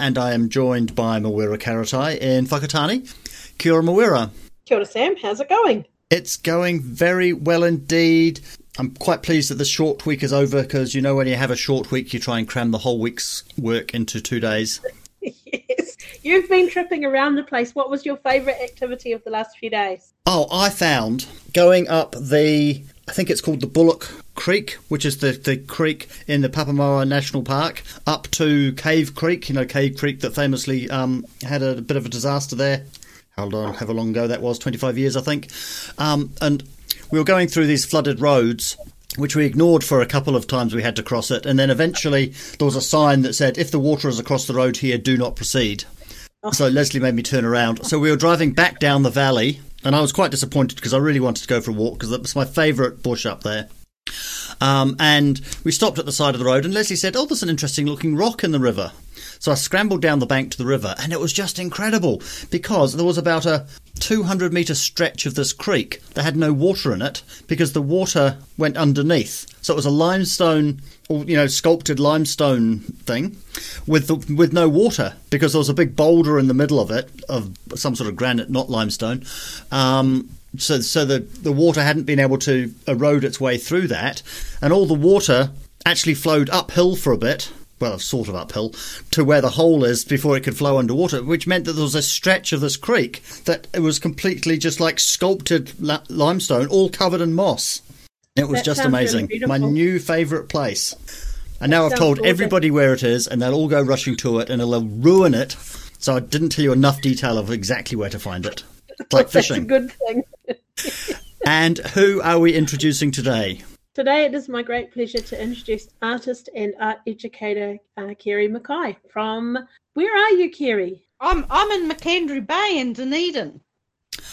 and I am joined by Mawera Karatai in Whakatane. Kia ora, Mawera. Kia ora, Sam. How's it going? It's going very well indeed. I'm quite pleased that the short week is over because you know when you have a short week, you try and cram the whole week's work into two days. yes. You've been tripping around the place. What was your favourite activity of the last few days? Oh, I found going up the, I think it's called the Bullock Creek, which is the, the creek in the Paparoa National Park, up to Cave Creek, you know, Cave Creek that famously um, had a, bit of a disaster there. How long, how long ago that was? 25 years, I think. Um, and we were going through these flooded roads which we ignored for a couple of times we had to cross it and then eventually there was a sign that said if the water is across the road here do not proceed oh. so leslie made me turn around so we were driving back down the valley and i was quite disappointed because i really wanted to go for a walk because that was my favourite bush up there um, and we stopped at the side of the road, and Leslie said, Oh, there's an interesting looking rock in the river. So I scrambled down the bank to the river, and it was just incredible because there was about a 200 metre stretch of this creek that had no water in it because the water went underneath. So it was a limestone, or you know, sculpted limestone thing with the, with no water because there was a big boulder in the middle of it of some sort of granite, not limestone. Um, so so the the water hadn't been able to erode its way through that, and all the water actually flowed uphill for a bit. Well, sort of uphill to where the hole is before it could flow underwater, which meant that there was a stretch of this creek that it was completely just like sculpted limestone, all covered in moss. It was that just amazing. Really My new favourite place. And now I've told gorgeous. everybody where it is, and they'll all go rushing to it, and it'll ruin it. So I didn't tell you enough detail of exactly where to find it. It's like fishing. That's a good thing. and who are we introducing today? Today it is my great pleasure to introduce artist and art educator uh, Kerry Mackay from. Where are you, Kerry? I'm I'm in McAndrew Bay in Dunedin.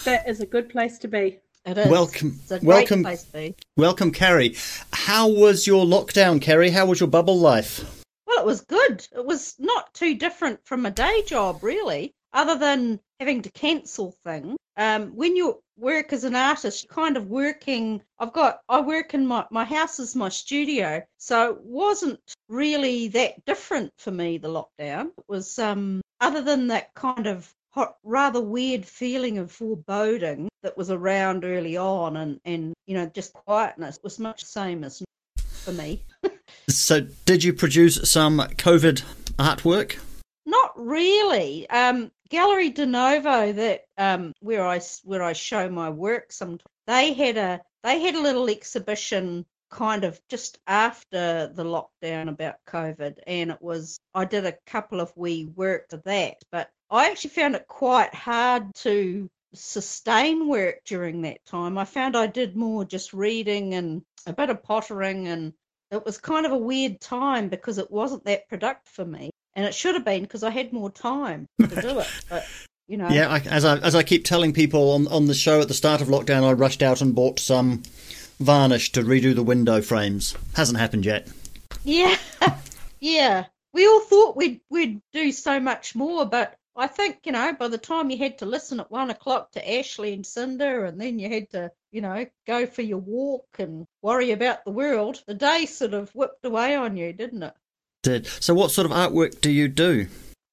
That is a good place to be. It is. Welcome, welcome, place to be. welcome, Kerry. How was your lockdown, Kerry? How was your bubble life? Well, it was good. It was not too different from a day job, really, other than having to cancel things. Um, when you work as an artist, you're kind of working. I've got, I work in my, my house is my studio. So it wasn't really that different for me, the lockdown. It was, um, other than that kind of hot, rather weird feeling of foreboding that was around early on and, and, you know, just quietness was much the same as for me. so did you produce some COVID artwork? Not really. Um, Gallery de Novo that um, where I where I show my work sometimes they had a they had a little exhibition kind of just after the lockdown about COVID and it was I did a couple of wee work for that but I actually found it quite hard to sustain work during that time. I found I did more just reading and a bit of pottering and it was kind of a weird time because it wasn't that productive for me and it should have been because I had more time to do it. But you know, yeah, I, as I as I keep telling people on on the show at the start of lockdown, I rushed out and bought some varnish to redo the window frames. Hasn't happened yet. Yeah, yeah. We all thought we'd we'd do so much more, but I think you know by the time you had to listen at one o'clock to Ashley and Jacinda, and then you had to you know go for your walk and worry about the world, the day sort of whipped away on you, didn't it? Did. So, what sort of artwork do you do?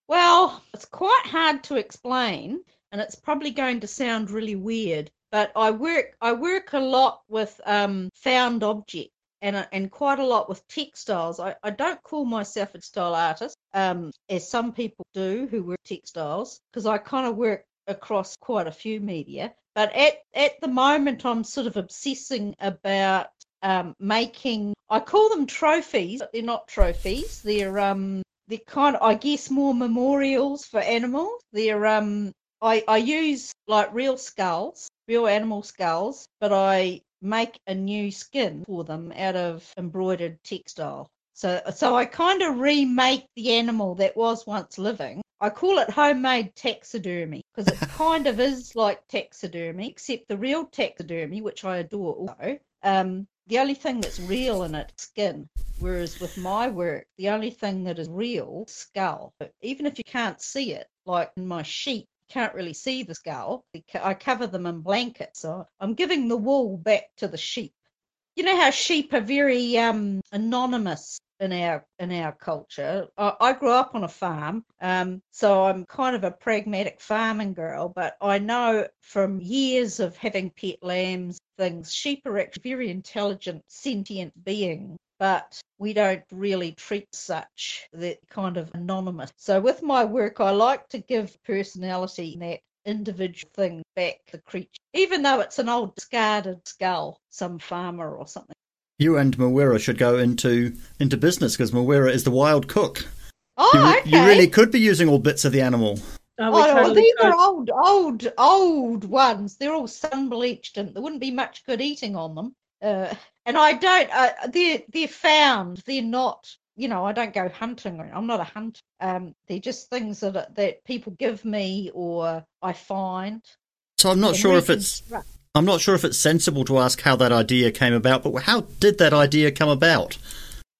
Well, it's quite hard to explain, and it's probably going to sound really weird. But I work I work a lot with um, found objects, and and quite a lot with textiles. I, I don't call myself a textile artist, um, as some people do who work textiles, because I kind of work across quite a few media. But at at the moment, I'm sort of obsessing about um, making. I call them trophies, but they're not trophies. They're um they're kind of I guess more memorials for animals. They're um I I use like real skulls, real animal skulls, but I make a new skin for them out of embroidered textile. So, so I kind of remake the animal that was once living. I call it homemade taxidermy because it kind of is like taxidermy, except the real taxidermy, which I adore also. Um, the only thing that's real in it, skin. Whereas with my work, the only thing that is real, skull. Even if you can't see it, like in my sheep, you can't really see the skull. I cover them in blankets, so I'm giving the wool back to the sheep. You know how sheep are very um, anonymous in our in our culture. I, I grew up on a farm, um, so I'm kind of a pragmatic farming girl. But I know from years of having pet lambs, things sheep are actually very intelligent, sentient beings but we don't really treat such that kind of anonymous. So with my work, I like to give personality that individual thing back the creature, even though it's an old discarded skull, some farmer or something. You and Mawera should go into into business because Mawera is the wild cook. Oh, you, okay. You really could be using all bits of the animal. Oh, Oh, we no, totally these could. are old, old, old ones. They're all sun bleached, and there wouldn't be much good eating on them. Uh, and I don't. Uh, they're they're found. They're not. You know, I don't go hunting. I'm not a hunter. Um, they're just things that that people give me or I find. So I'm not and sure if it's reconstruct. I'm not sure if it's sensible to ask how that idea came about, but how did that idea come about?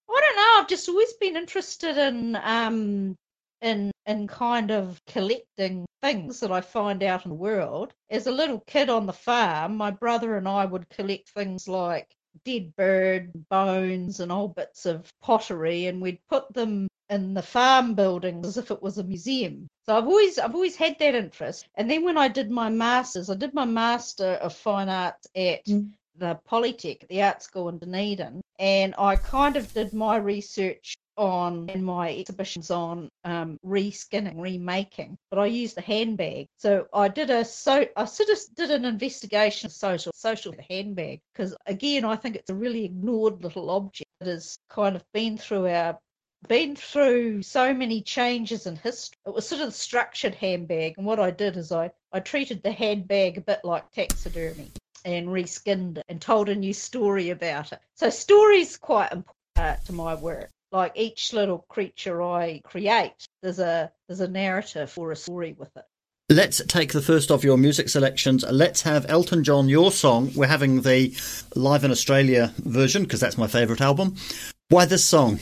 I don't know. I've just always been interested in um in in kind of collecting things that I find out in the world. As a little kid on the farm, my brother and I would collect things like dead bird bones and old bits of pottery and we'd put them in the farm buildings as if it was a museum. So I've always I've always had that interest. And then when I did my masters, I did my master of fine arts at mm. the Polytech, the art school in Dunedin, and I kind of did my research on and my exhibitions on um, reskinning, remaking, but I used a handbag. So I did a so I sort of did an investigation of social social handbag because again I think it's a really ignored little object that has kind of been through our been through so many changes in history. It was sort of structured handbag, and what I did is I I treated the handbag a bit like taxidermy and reskinned it and told a new story about it. So story's quite important uh, to my work. Like each little creature I create, there's a there's a narrative or a story with it. Let's take the first of your music selections. Let's have Elton John, your song. We're having the Live in Australia version because that's my favourite album. Why this song?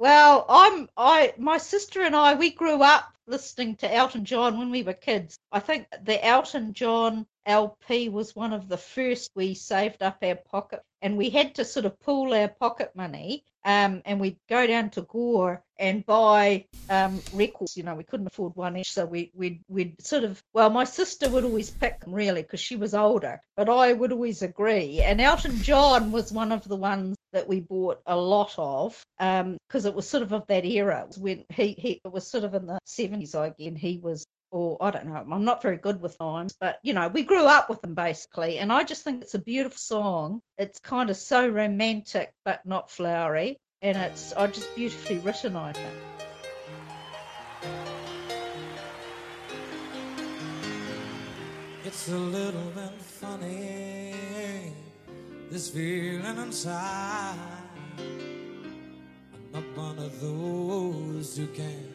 Well, I'm I my sister and I we grew up listening to Elton John when we were kids. I think the Elton John LP was one of the first we saved up our pocket and we had to sort of pool our pocket money um, and we'd go down to Gore and buy um, records. You know, we couldn't afford one each, so we, we'd, we'd sort of, well, my sister would always pick them really because she was older, but I would always agree. And Elton John was one of the ones that we bought a lot of because it was sort of of that era when he, he it was sort of in the 70s I again he was or I don't know, I'm not very good with times, but you know, we grew up with them basically, and I just think it's a beautiful song. It's kind of so romantic but not flowery, and it's I just beautifully written, I think. It's a little bit funny, this feeling inside. I'm not one of those who can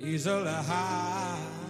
easily hide.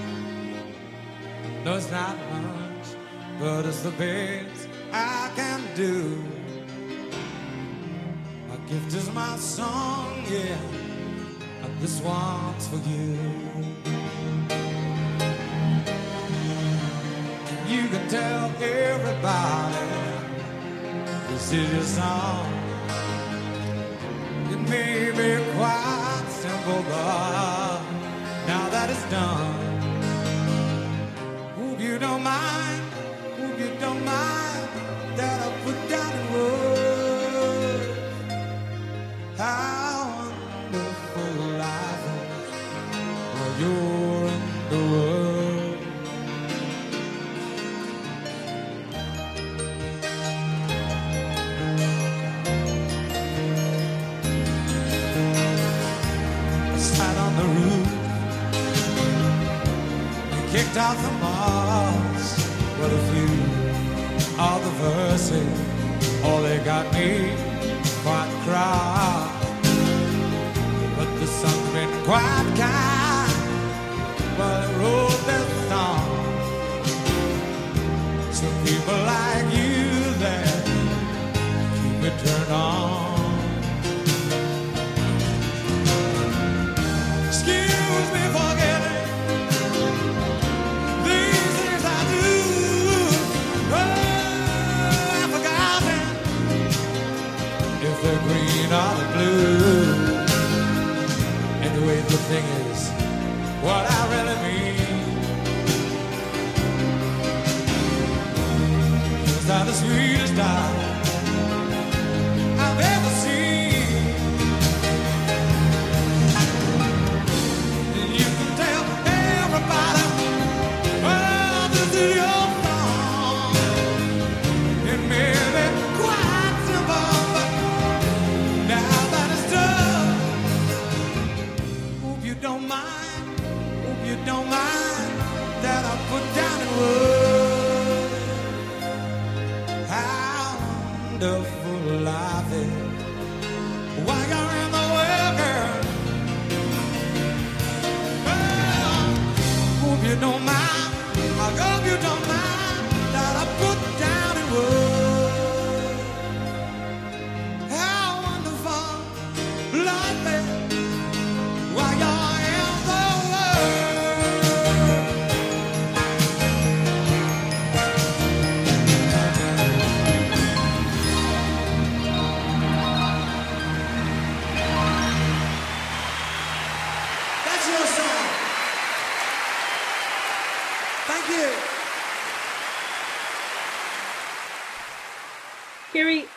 No, it's not much, but it's the best I can do. My gift is my song, yeah, and this one's for you. You can tell everybody this is your song. It may be quite simple, but now that it's done, don't mind, you don't mind that I put down how wonderful you're in the world. I on the roof kicked out the verses, all they got me quite cry. But the sun's been quite kind, but it wrote that song. So people like you there keep it turned on. Green or the blue. Anyway, the thing is, what I really mean is that the sweetest eye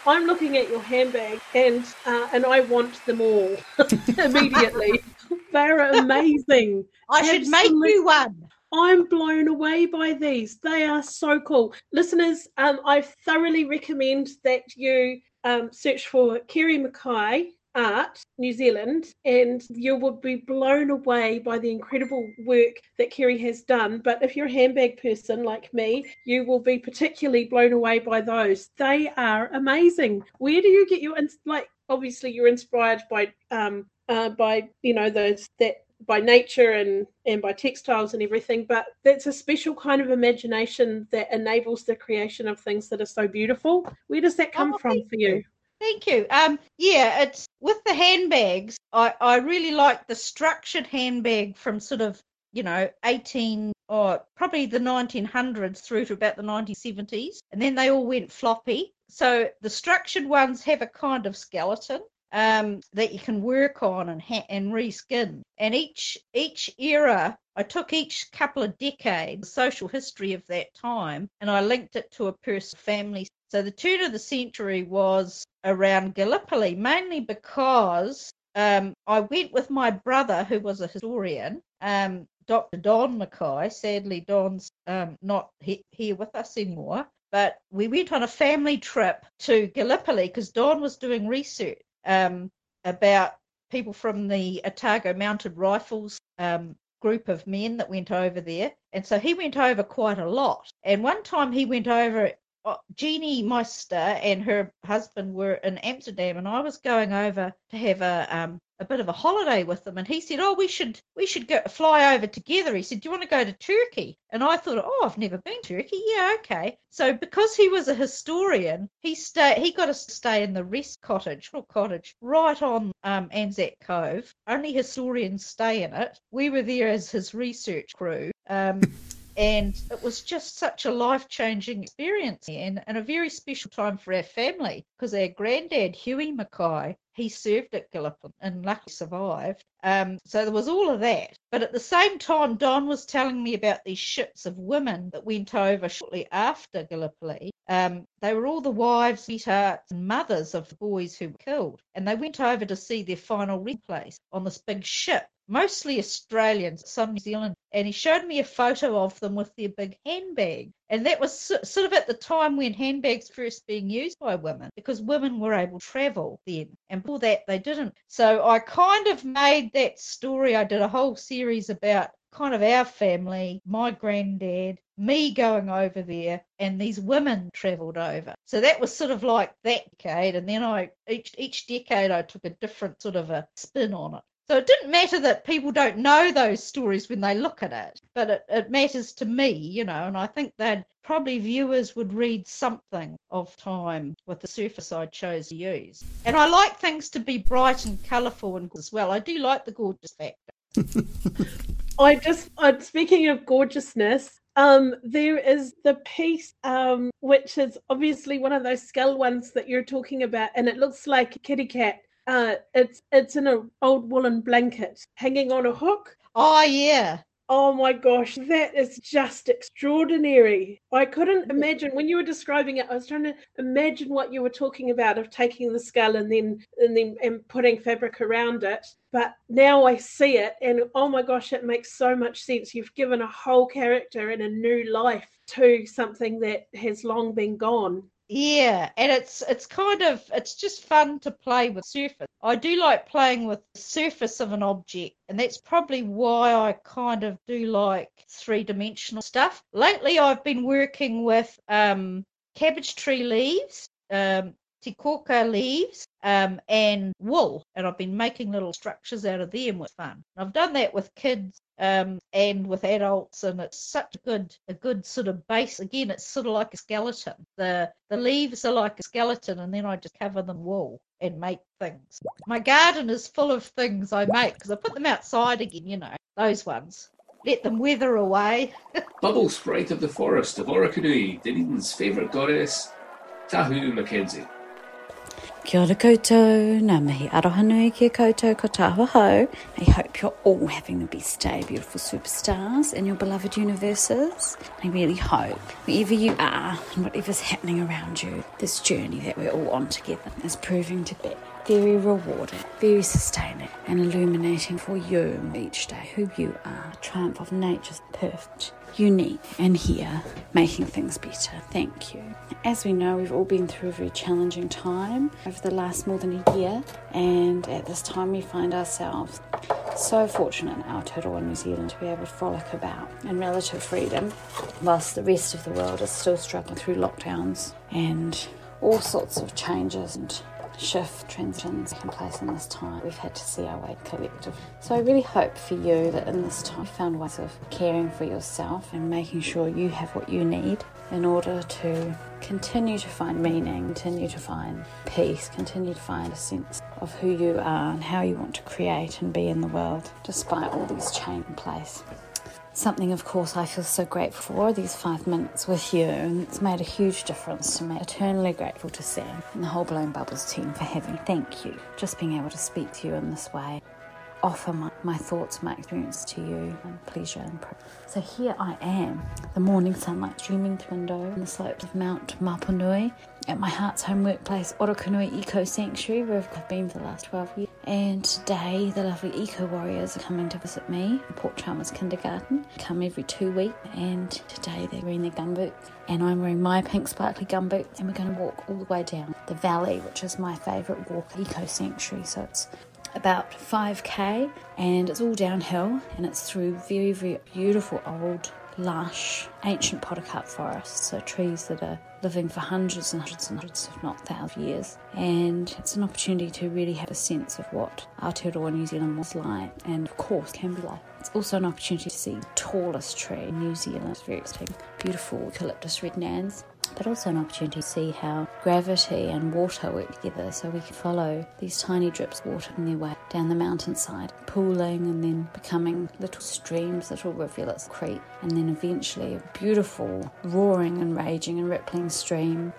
I'm looking at your handbag and uh, and I want them all immediately. They're amazing. I should make you one. I'm blown away by these. They are so cool. Listeners, um, I thoroughly recommend that you um, search for Kerry Mackay Art New Zealand and you will be blown away by the incredible work that Kerry has done. But if you're a handbag person like me, you will be particularly blown away by those. They are amazing. Where do you get your like obviously you're inspired by um uh, by you know those that by nature and and by textiles and everything but that's a special kind of imagination that enables the creation of things that are so beautiful where does that come Oh, from for you Thank you. Um, yeah, it's with the handbags. I I really like the structured handbag from sort of you know 18 or probably the 1900s through to about the 1970s, and then they all went floppy. So the structured ones have a kind of skeleton um, that you can work on and ha- and reskin. And each each era, I took each couple of decades, social history of that time, and I linked it to a person's family. So the turn of the century was around Gallipoli, mainly because um, I went with my brother, who was a historian, um, Dr. Don Mackay. Sadly, Don's um, not he- here with us anymore. But we went on a family trip to Gallipoli because Don was doing research um, about people from the Otago Mounted Rifles um, group of men that went over there. And so he went over quite a lot. And one time he went over Jeannie Meister and her husband were in Amsterdam, and I was going over to have a um, a bit of a holiday with them and he said oh we should we should go fly over together. He said do you want to go to turkey? And i thought oh i've never been to turkey. Yeah okay. So because he was a historian he stay he got to stay in the rest cottage little cottage right on um, anzac cove. Only historians stay in it. We were there as his research crew. Um, and it was just such a life changing experience and, and a very special time for our family because our granddad, Huey Mackay, he served at Gallipoli and luckily survived. Um, so there was all of that. But at the same time, Don was telling me about these ships of women that went over shortly after Gallipoli. Um, they were all the wives, sweethearts, and mothers of the boys who were killed. And they went over to see their final replace on this big ship mostly Australians, some New Zealand, and he showed me a photo of them with their big handbag. And that was sort of at the time when handbags first being used by women, because women were able to travel then, and before that they didn't. So I kind of made that story. I did a whole series about kind of our family, my granddad, me going over there, and these women travelled over. So that was sort of like that decade, and then I each each decade I took a different sort of a spin on it. So it didn't matter that people don't know those stories when they look at it, but it, it matters to me, you know, and I think that probably viewers would read something of time with the surface I chose to use. And I like things to be bright and colourful and as well. I do like the gorgeous factor. I just, uh, speaking of gorgeousness, um, there is the piece, um, which is obviously one of those skull ones that you're talking about, and it looks like a kitty cat uh, it's it's in an old woolen blanket hanging on a hook. Oh yeah. Oh my gosh, that is just extraordinary. I couldn't imagine when you were describing it. I was trying to imagine what you were talking about of taking the skull and then and then and putting fabric around it. But now I see it, and oh my gosh, it makes so much sense. You've given a whole character and a new life to something that has long been gone. Yeah, and it's it's kind of it's just fun to play with surface. I do like playing with the surface of an object, and that's probably why I kind of do like three dimensional stuff. Lately, I've been working with um, cabbage tree leaves, um, tī kōuka leaves, um, and wool, and I've been making little structures out of them with fun. I've done that with kids um, and with adults, and it's such a good a good sort of base. Again, it's sort of like a skeleton. The the leaves are like a skeleton, and then I just cover them wool and make things. My garden is full of things I make because I put them outside again. You know those ones. Let them wither away. Bubble sprite of the forest of Orokonui, Dunedin's favourite goddess, Tahu Mackenzie. Kia ora koutou, ngā mihi aroha nui ki koutou ko tāua hau. I hope you're all having the best day, beautiful superstars in your beloved universes. I really hope, wherever you are and whatever's happening around you, this journey that we're all on together is proving to be very rewarding, very sustaining, and illuminating for you each day who you are. Triumph of nature's perfect, unique, and here making things better. Thank you. As we know, we've all been through a very challenging time over the last more than a year, and at this time, we find ourselves so fortunate in Aotearoa New Zealand to be able to frolic about in relative freedom, whilst the rest of the world is still struggling through lockdowns and all sorts of changes and shift transitions taking place in this time. We've had to see our way collective. So I really hope for you that in this time you found ways of caring for yourself and making sure you have what you need in order to continue to find meaning, continue to find peace, continue to find a sense of who you are and how you want to create and be in the world despite all these changes in place something, of course, I feel so grateful for these five minutes with you, and it's made a huge difference to me. Eternally grateful to Sam and the whole Blown Bubbles team for having. Thank you. Just being able to speak to you in this way, offer my, my thoughts, my experience to you, and pleasure and. So here I am, the morning sunlight streaming through the window on the slopes of Mount Mopanui at my heart's home workplace, Orokonui Eco Sanctuary, where I've been for the last 12 years. And today, the lovely eco warriors are coming to visit me Port Chalmers Kindergarten. Come every two weeks, and today they're wearing their gumboots, and I'm wearing my pink sparkly gumboots, and we're going to walk all the way down the valley, which is my favourite walk, Eco Sanctuary. So it's about 5k, and it's all downhill, and it's through very, very beautiful old lush, ancient podocarp forests, so trees that are living for hundreds and hundreds and hundreds, if not thousands of years. And it's an opportunity to really have a sense of what Aotearoa New Zealand was like, and of course can be like. It's also an opportunity to see the tallest tree in New Zealand. It's very exciting. Beautiful eucalyptus regnans but also an opportunity to see how gravity and water work together so we can follow these tiny drips of water in their way down the mountainside, pooling and then becoming little streams, little rivulets, creek, and then eventually a beautiful roaring and raging and rippling stream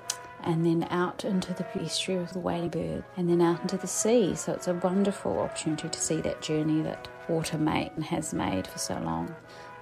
and then out into the estuary with the whaling bird, and then out into the sea. So it's a wonderful opportunity to see that journey that water made and has made for so long.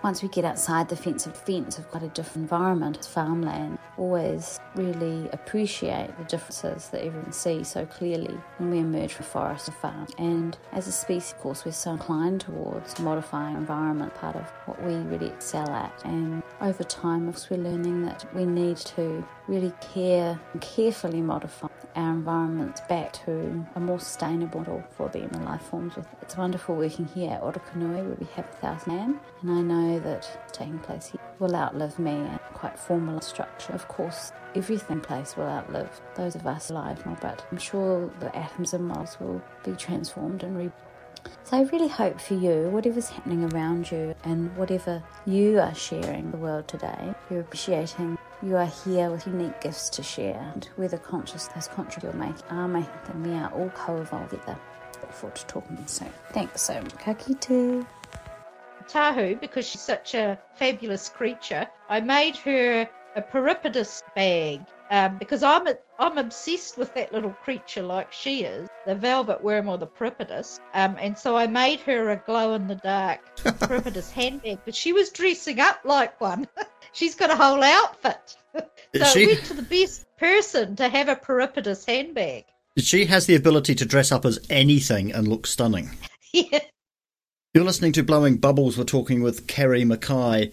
Once we get outside the fence of fence, we've got a different environment. It's farmland. Always really appreciate the differences that everyone sees so clearly when we emerge from forest to farm. And as a species, of course, we're so inclined towards modifying environment, part of what we really excel at. And over time, of course, we're learning that we need to really care and carefully modify our environments back to a more sustainable model for them and life forms. It's wonderful working here at Orokonui where we have a thousand man, and I know that taking place here will outlive me and quite formal structure. Of course, everything place will outlive those of us alive now, but I'm sure the atoms and molecules will be transformed and re- so I really hope for you, whatever's happening around you and whatever you are sharing the world today, you're appreciating you are here with unique gifts to share. And whether conscious, those contribute you're making are making them, we are all co-evolved together. Look forward to talking soon. Thanks so much. Ka kite. Tahu, because she's such a fabulous creature, I made her a peripatus bag um, because I'm a, I'm obsessed with that little creature like she is, the velvet worm or the peripatus. Um, and so I made her a glow in the dark peripatus handbag, but she was dressing up like one. She's got a whole outfit. so She- it went to the best person to have a peripatus handbag. She has the ability to dress up as anything and look stunning. Yeah. You're listening to Blowing Bubbles. We're talking with Kerry Mackay.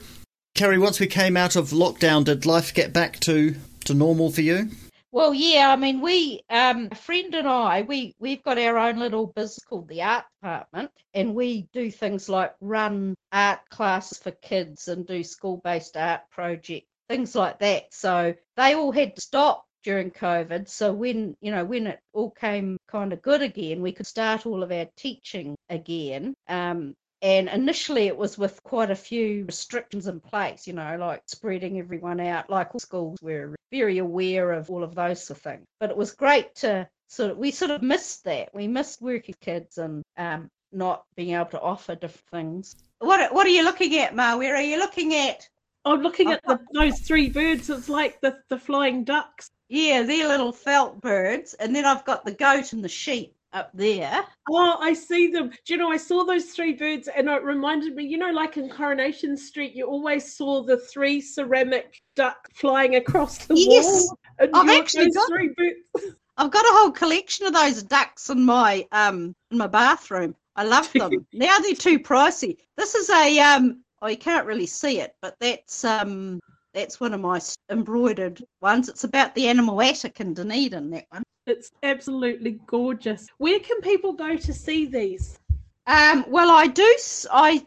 Kerry, once we came out of lockdown, did life get back to, to normal for you? Well, yeah, I mean, we, um, a friend and I, we we've got our own little business called the Art Department, and we do things like run art classes for kids and do school-based art projects, things like that. So they all had to stop during COVID. So when you know when it all came kind of good again, we could start all of our teaching again. Um, and initially, it was with quite a few restrictions in place, you know, like spreading everyone out. Like all schools were very aware of all of those sort of things. But it was great to sort of, we sort of missed that. We missed working kids and um, not being able to offer different things. What What are you looking at, Ma? Where are you looking at? I'm looking at the, those three birds. It's like the, the flying ducks. Yeah, they're little felt birds, and then I've got the goat and the sheep up there. Oh, I see them. Do you know, I saw those three birds and it reminded me, you know, like in Coronation Street, you always saw the three ceramic duck flying across the Yes. wall. And I've actually got- three birds. I've got a whole collection of those ducks in my um in my bathroom. I love them. now they're too pricey. This is a um oh you can't really see it, but that's um that's one of my embroidered ones. It's about the animal attic in Dunedin, that one. It's absolutely gorgeous. Where can people go to see these? Um, well, I do. I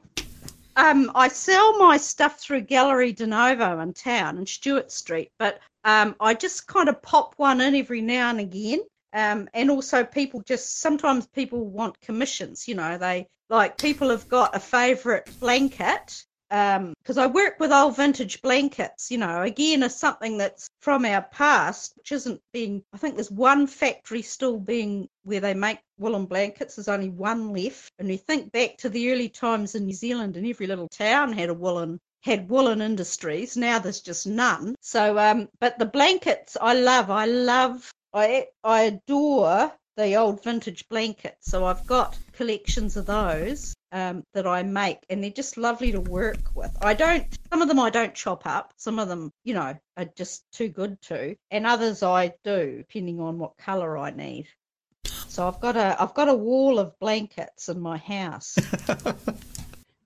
um, I sell my stuff through Gallery De Novo in town in Stuart Street, but um, I just kind of pop one in every now and again. Um, and also, people just sometimes people want commissions. You know, they like people have got a favourite blanket because I work with old vintage blankets, you know, again, is something that's from our past, which isn't being, I think there's one factory still being where they make woolen blankets, there's only one left. And you think back to the early times in New Zealand, and every little town had a woolen had woolen industries. Now there's just none. So, um, but the blankets I love. I love. I I adore the old vintage blankets. So I've got collections of those um, that I make, and they're just lovely to work with. I don't. Some of them I don't chop up. Some of them, you know, are just too good to, and others I do, depending on what color I need. So I've got a I've got a wall of blankets in my house.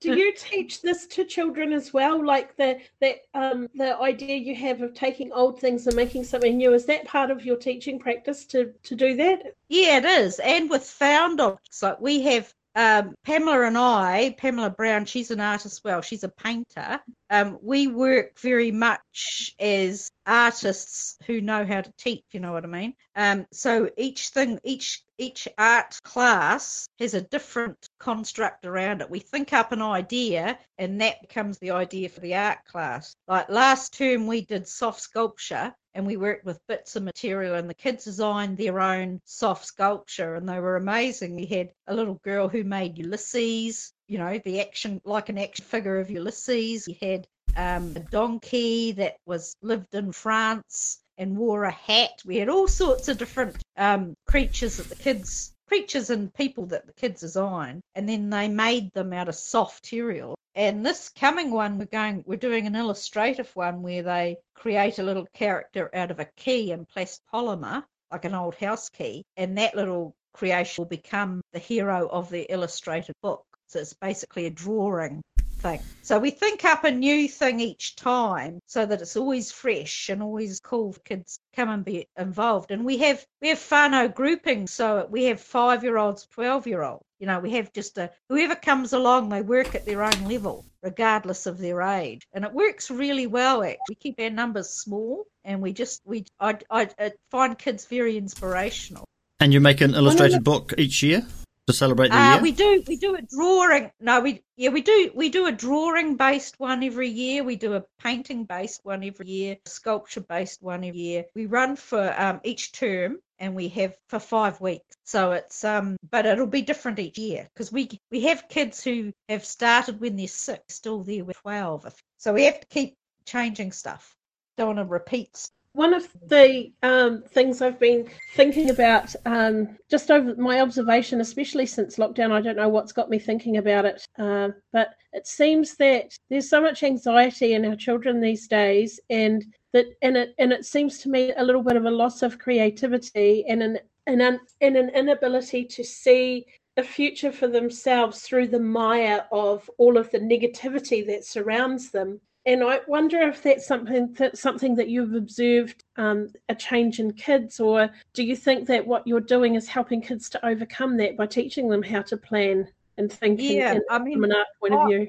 Do you teach this to children as well? Like the that um the idea you have of taking old things and making something new, is that part of your teaching practice to to do that? Yeah, it is. And with found objects, like we have um, Pamela and I, Pamela Brown, she's an artist. Well, she's a painter. Um, we work very much as artists who know how to teach. You know what I mean? Um, so each thing, each each art class has a different construct around it. We think up an idea, and that becomes the idea for the art class. Like last term, we did soft sculpture, and we worked with bits of material and the kids designed their own soft sculpture and they were amazing. We had a little girl who made ulysses you know the action like an action figure of ulysses. We had um, a donkey that was lived in france and wore a hat. We had all sorts of different um, creatures that the kids creatures and people that the kids designed and then they made them out of soft material and this coming one, we're going, we're doing an illustrative one where they create a little character out of a key in plastic polymer, like an old house key, and that little creation will become the hero of the illustrated book. So it's basically a drawing thing. So we think up a new thing each time so that it's always fresh and always cool for kids come and be involved. And we have we have whānau groupings, so we have five year olds, twelve year olds. You know, we have just a whoever comes along, they work at their own level, regardless of their age, and it works really well. Actually, we keep our numbers small, and we just we I I, I find kids very inspirational. And you make an illustrated book each year to celebrate the uh, year. We do we do a drawing. No, we yeah we do we do a drawing based one every year. We do a painting based one every year, sculpture based one every year. We run for um, each term and we have for five weeks. So it's um, but it'll be different each year because we we have kids who have started when they're six, still there with twelve. So we have to keep changing stuff. Don't want to repeat. One of the um, things I've been thinking about, um, just over my observation, especially since lockdown, I don't know what's got me thinking about it, uh, but it seems that there's so much anxiety in our children these days, and that and it and it seems to me a little bit of a loss of creativity and an and an, and an inability to see a future for themselves through the mire of all of the negativity that surrounds them. And I wonder if that's something that something that you've observed um, a change in kids, or do you think that what you're doing is helping kids to overcome that by teaching them how to plan and think Yeah, in- I mean, from an art point of view.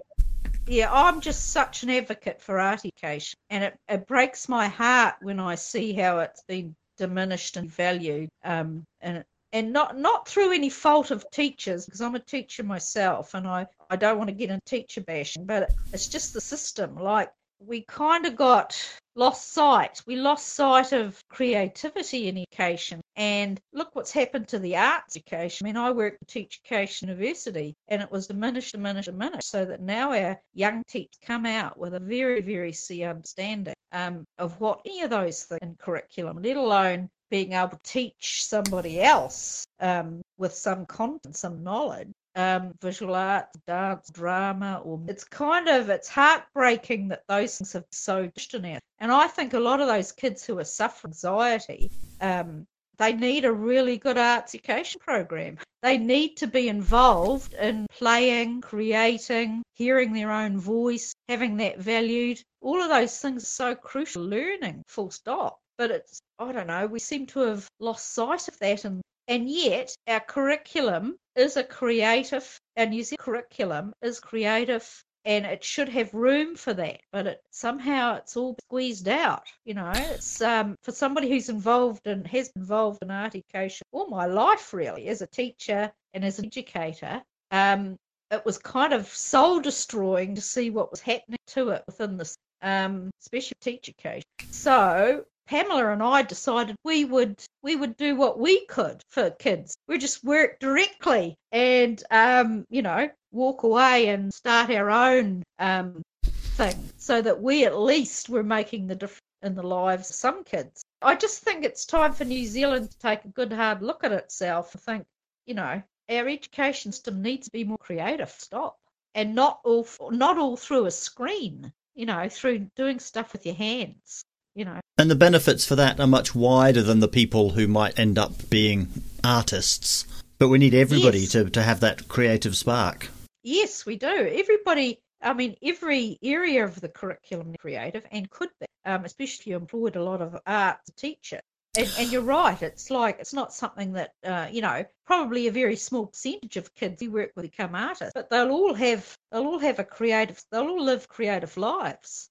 Yeah, I'm just such an advocate for art education, and it, it breaks my heart when I see how it's been diminished and valued, um, and and not not through any fault of teachers, because I'm a teacher myself, and I I don't want to get in teacher bashing, but it's just the system. Like we kind of got lost sight. We lost sight of creativity in education. And look what's happened to the arts education. I mean, I worked at Teach Education University and it was diminished, diminished, diminished, so that now our young teachers come out with a very, very see understanding um, of what any of those things in curriculum, let alone being able to teach somebody else um, with some content, some knowledge um, visual arts, dance, drama, or it's kind of it's heartbreaking that those things have so distant now. And I think a lot of those kids who are suffering anxiety, um, they need a really good arts education program. They need to be involved in playing, creating, hearing their own voice, having that valued. All of those things are so crucial. Learning, full stop. But it's I don't know. We seem to have lost sight of that and and yet, our curriculum is a creative, our New Zealand curriculum is creative and it should have room for that but it somehow it's all squeezed out you know? It's um for somebody who's involved and has been involved in art education all my life really as a teacher and as an educator um it was kind of soul destroying to see what was happening to it within this um especially teacher case so Pamela and I decided we would we would do what we could for kids. We just work directly and um, you know walk away and start our own um, thing, so that we at least were making the difference in the lives of some kids. I just think it's time for New Zealand to take a good hard look at itself and think, you know, our education system needs to be more creative. Stop, and not all not all through a screen. You know, through doing stuff with your hands. You know. And the benefits for that are much wider than the people who might end up being artists. But we need everybody Yes. to, to have that creative spark. Yes, we do. Everybody, I mean, every area of the curriculum is creative and could be, um, especially if you employed a lot of art to teach it. And, and you're right. It's like it's not something that uh, you know. Probably a very small percentage of kids who work with become artists, but they'll all have they'll all have a creative. They'll all live creative lives.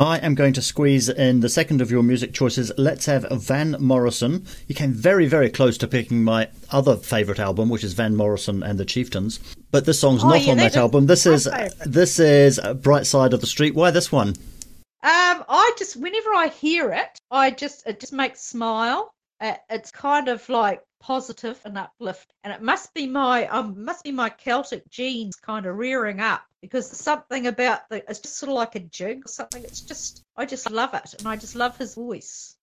I am going to squeeze in the second of your music choices. Let's have Van Morrison. You came very, very close to picking my other favourite album, which is Van Morrison and the Chieftains. But this song's Oh, not yeah, on that album. This is this is Bright Side of the Street. Why this one? Um, I just whenever I hear it, I just it just makes smile. Uh, it's kind of like positive and uplift, and it must be my um must be my Celtic genes kind of rearing up because something about the it's just sort of like a jig or something. It's just I just love it, and I just love his voice.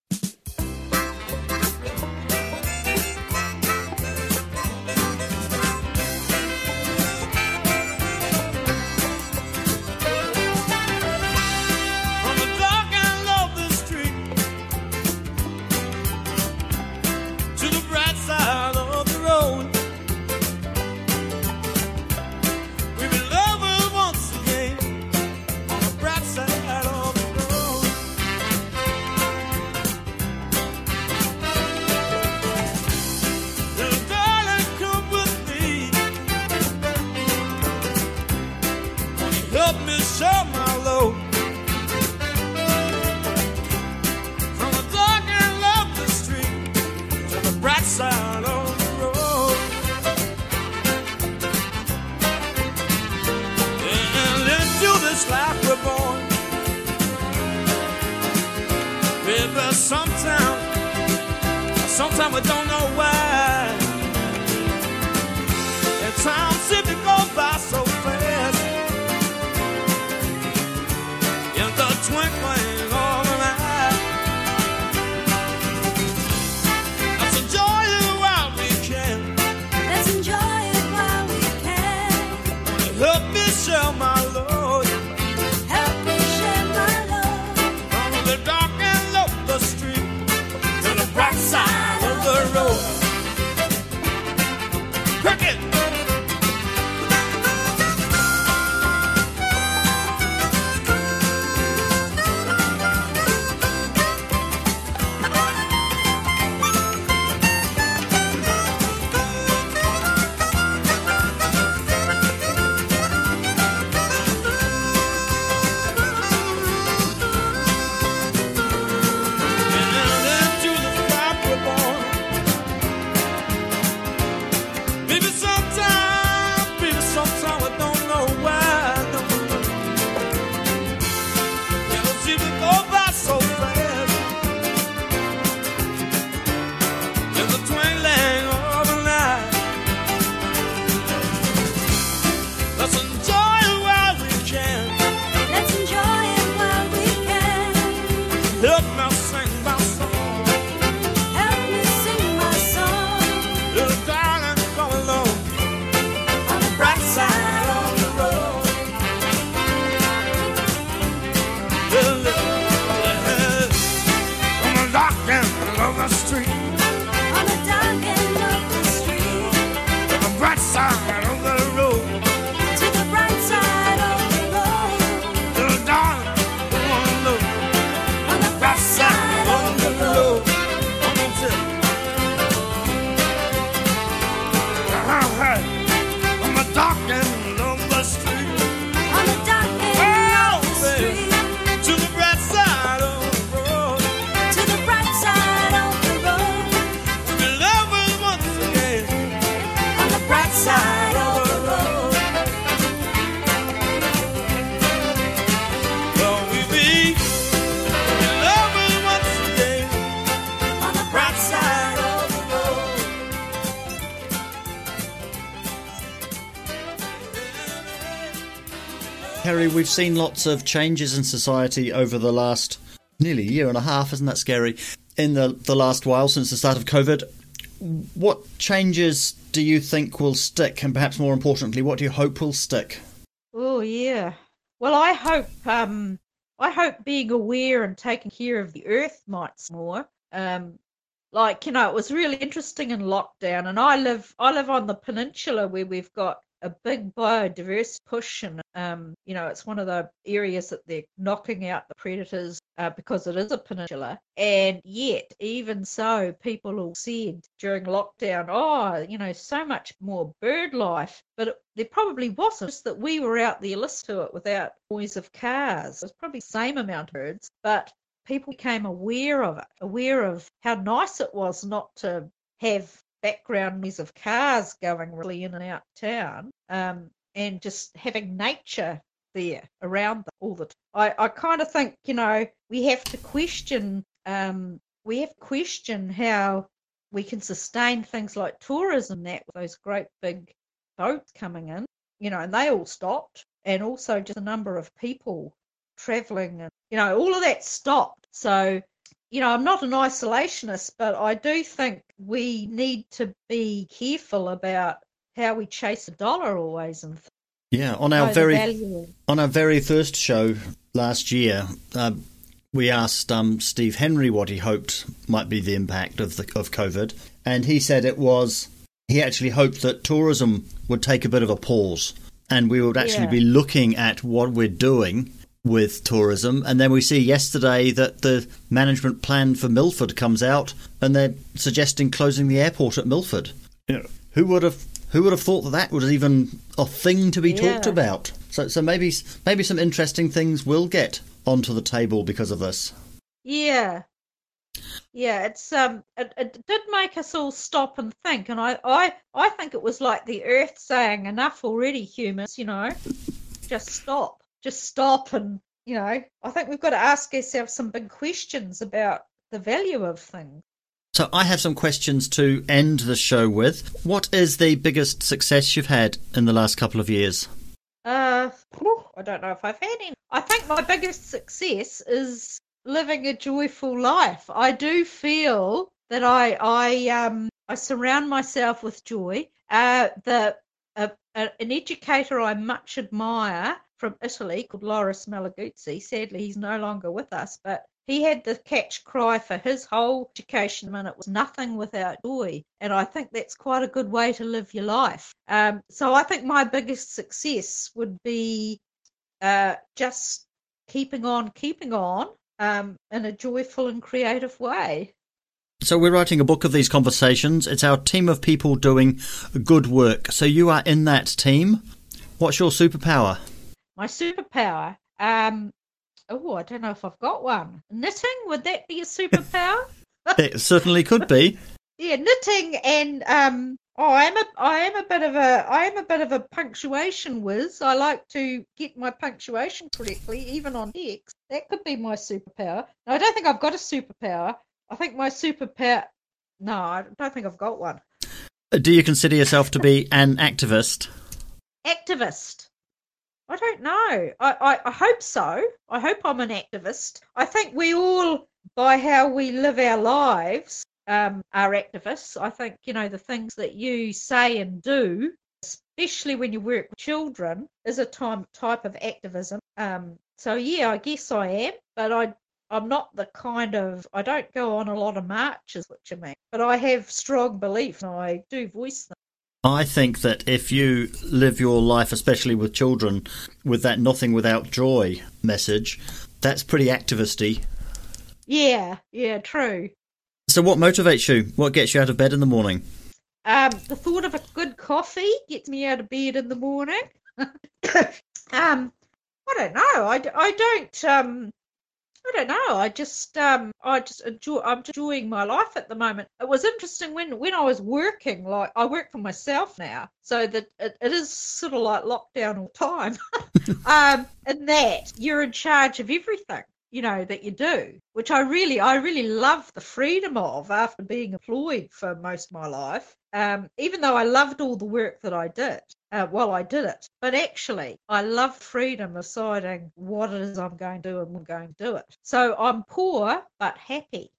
We've seen lots of changes in society over the last nearly year and a half, isn't that scary? In the, the last while since the start of COVID. What changes do you think will stick? And perhaps more importantly, what do you hope will stick? Oh yeah. Well, I hope um I hope being aware and taking care of the earth might more. Um like, you know, it was really interesting in lockdown and I live I live on the peninsula where we've got a big biodiverse push, and um, you know, it's one of the areas that they're knocking out the predators uh, because it is a peninsula. And yet, even so, people all said during lockdown, oh, you know, so much more bird life. But it, there probably wasn't, just that we were out there listening to it without noise of cars. Was probably the same amount of birds, but people became aware of it, aware of how nice it was not to have background noise of cars going really in and out town, um, and just having nature there around them all the time. I, I kind of think, you know, we have to question um, we have to question how we can sustain things like tourism that with those great big boats coming in, you know, and they all stopped, and also just the number of people traveling and you know, all of that stopped. So you know, I'm not an isolationist, but I do think we need to be careful about how we chase a dollar always and Yeah, on our very value. on our very first show last year, uh, we asked um, Steve Henry what he hoped might be the impact of the of COVID, and he said it was he actually hoped that tourism would take a bit of a pause, and we would actually Yeah. be looking at what we're doing with tourism. And then we see yesterday that the management plan for Milford comes out, and they're suggesting closing the airport at Milford. You know, who would have who would have thought that that was even a thing to be talked about? So, so maybe maybe some interesting things will get onto the table because of this. Yeah. Yeah, it's um it, it did make us all stop and think and I, I I think it was like the earth saying enough already humans, you know. Just stop. Just stop and you know, I think we've got to ask ourselves some big questions about the value of things. So I have some questions to end the show with. What is the biggest success you've had in the last couple of years? Uh, I don't know if I've had any. I think my biggest success is living a joyful life. I do feel that I I um I surround myself with joy. Uh, the uh, an educator I much admire from Italy called Loris Malaguzzi. Sadly, he's no longer with us, but he had the catch cry for his whole education and it was nothing without joy and i think that's quite a good way to live your life um, so i think my biggest success would be uh, just keeping on keeping on um, in a joyful and creative way So we're writing a book of these conversations. It's our team of people doing good work. So you are in that team. What's your superpower? My superpower um, oh i don't know if i've got one knitting would that be a superpower It certainly could be. Yeah, knitting and um oh I am a I am a bit of a I am a bit of a punctuation whiz. I like to get my punctuation correctly, even on text. That could be my superpower. No, I don't think I've got a superpower. I think my superpower no, I don't think I've got one. Do you consider yourself to be an activist? Activist. I don't know. I, I, I hope so. I hope I'm an activist. I think we all, by how we live our lives, um, are activists. I think, you know, the things that you say and do, especially when you work with children, is a time, type of activism. Um, so, yeah, I guess I am, but I, I'm not the kind of, I don't go on a lot of marches, which I mean, but I have strong beliefs and I do voice them. I think that if you live your life, especially with children, with that nothing without joy message, that's pretty activisty. Yeah, yeah, true. So what motivates you? What gets you out of bed in the morning? Um, the thought of a good coffee gets me out of bed in the morning. um, I don't know. I, I don't. Um, I don't know. I just um, I just enjoy. I'm enjoying my life at the moment. It was interesting when when I was working. Like I work for myself now, so that it, it is sort of like lockdown all the time. um, and that you're in charge of everything you know that you do which i really i really love the freedom of after being employed for most of my life um, even though i loved all the work that i did uh, while i did it but actually i love freedom deciding what it is i'm going to do and i'm going to do it so i'm poor but happy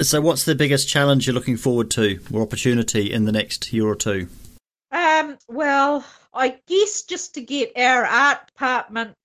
So what's the biggest challenge you're looking forward to or opportunity in the next year or two? Um, well, I guess just to get our art department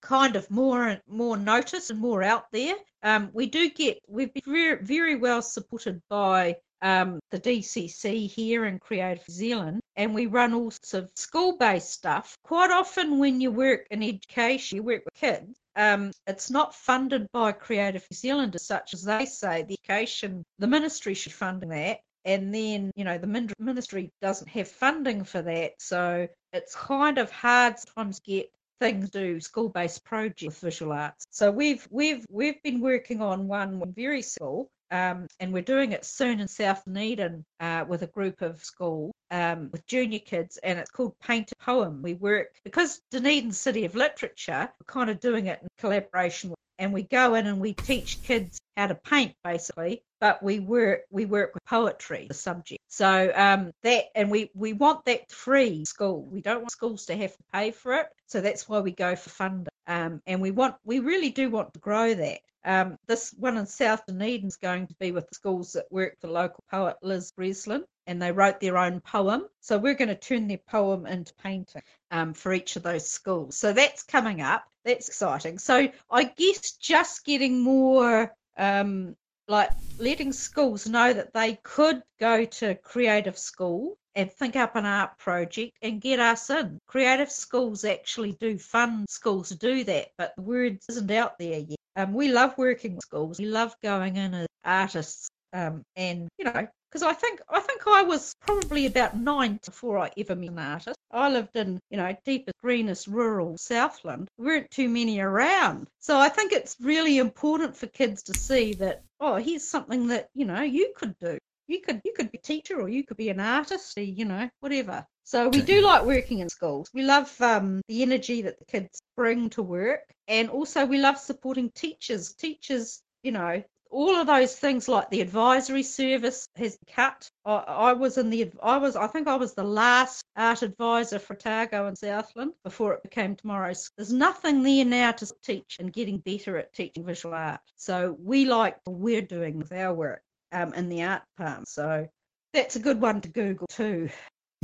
kind of more and more notice and more out there. Um, we do get we've been very very well supported by um, the DCC here in Creative New Zealand, and we run all sorts of school-based stuff. Quite often, when you work in education, you work with kids. Um, it's not funded by Creative New Zealand as such as they say. The education, the ministry should fund that, and then you know the ministry doesn't have funding for that, so it's kind of hard sometimes get things do school-based projects with visual arts. So we've we've we've been working on one very school, um, and we're doing it soon in South Dunedin uh, with a group of schools um, with junior kids, and it's called Paint a Poem. We work because Dunedin City of Literature, we're kind of doing it in collaboration with and we go in and we teach kids how to paint basically but we work we work with poetry the subject. So um, that and we we want that free school. We don't want schools to have to pay for it so that's why we go for funding. Um, and we want we really do want to grow that um, this one in South Dunedin is going to be with the schools that work the local poet Liz Breslin, and they wrote their own poem. So we're going to turn their poem into painting um, for each of those schools. So that's coming up. That's exciting. So I guess just getting more um, like letting schools know that they could go to creative school and think up an art project and get us in. Creative schools actually do fund schools to do that, but the word isn't out there yet. Um, we love working with schools. We love going in as artists, um, and you know, because I think I think I was probably about nine before I ever met an artist. I lived in you know deepest, greenest rural Southland. There weren't too many around, so I think it's really important for kids to see that oh, here's something that you know you could do you could you could be a teacher or you could be an artist you know whatever. So we do like working in schools. We love um, the energy that the kids bring to work. And also we love supporting teachers. Teachers you know all of those things like the advisory service has cut. I, I was in the i was i think i was the last art advisor for otago in southland before it became tomorrow's there's nothing there now to teach and getting better at teaching visual art. So we like what we're doing with our work um, in the art palm. So that's a good one to Google too.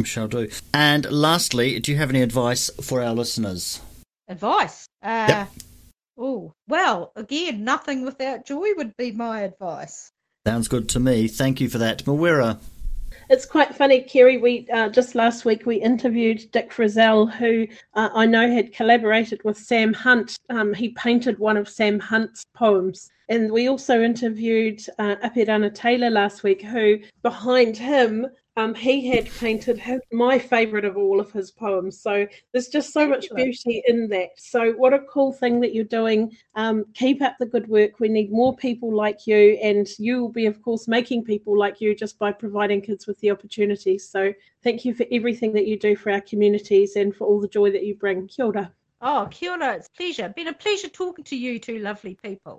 Shall do. And lastly, do you have any advice for our listeners? Advice? Uh, Yep. Oh, well, again, nothing without joy would be my advice. Sounds good to me. Thank you for that, Mawera. It's quite funny, Kerry. We uh, just last week we interviewed Dick Frizzell, who uh, I know had collaborated with Sam Hunt. Um, he painted one of Sam Hunt's poems, and we also interviewed uh, Apirana Taylor last week, who behind him um, he had painted his, my favorite of all of his poems. So there's just so much beauty in that. So what a cool thing that you're doing. Um, keep up the good work. We need more people like you, and you will be, of course, making people like you just by providing kids with the opportunities. So thank you for everything that you do for our communities and for all the joy that you bring. Kia ora. Oh, kia ora, it's a pleasure. Been a pleasure talking to you two lovely people.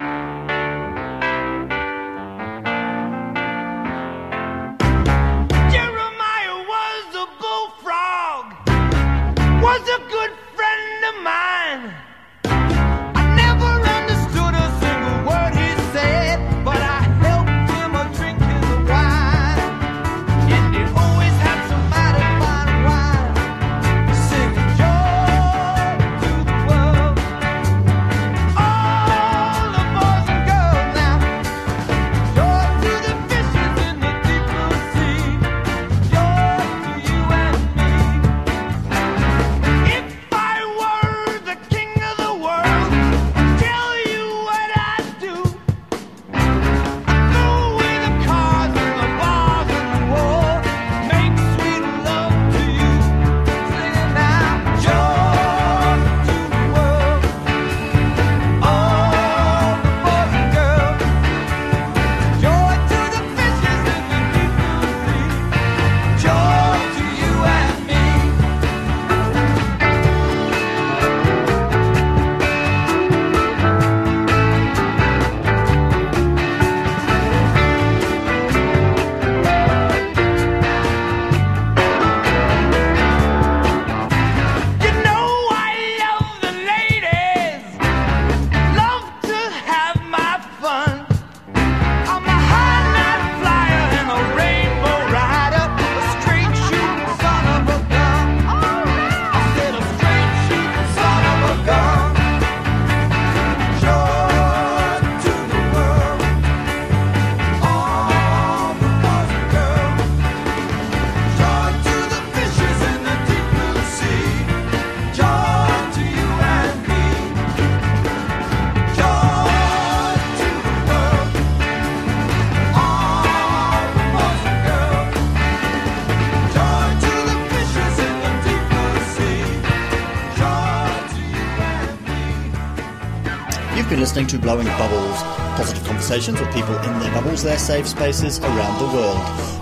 To Blowing Bubbles, positive conversations with people in their bubbles, their safe spaces around the world.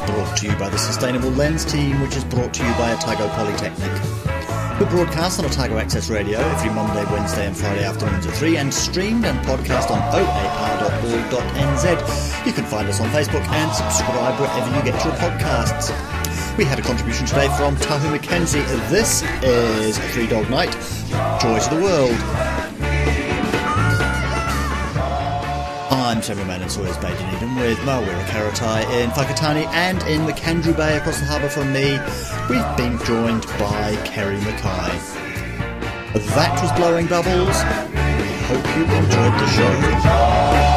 Brought to you by the Sustainable Lens team, which is brought to you by Otago Polytechnic. We broadcast on Otago Access Radio every Monday, Wednesday, and Friday afternoons at 3 and streamed and podcast on oar.org.nz. You can find us on Facebook and subscribe wherever you get your podcasts. We had a contribution today from Tahu McKenzie. This is Three Dog Night, Joy to the World. I'm Samuel Mann in Sawyers Bay, Dunedin, with Mawera Karetai in Whakatāne and in the Macandrew Bay across the harbour from me. We've been joined by Kerry Mackay. That was Blowing Bubbles. We hope you enjoyed the show.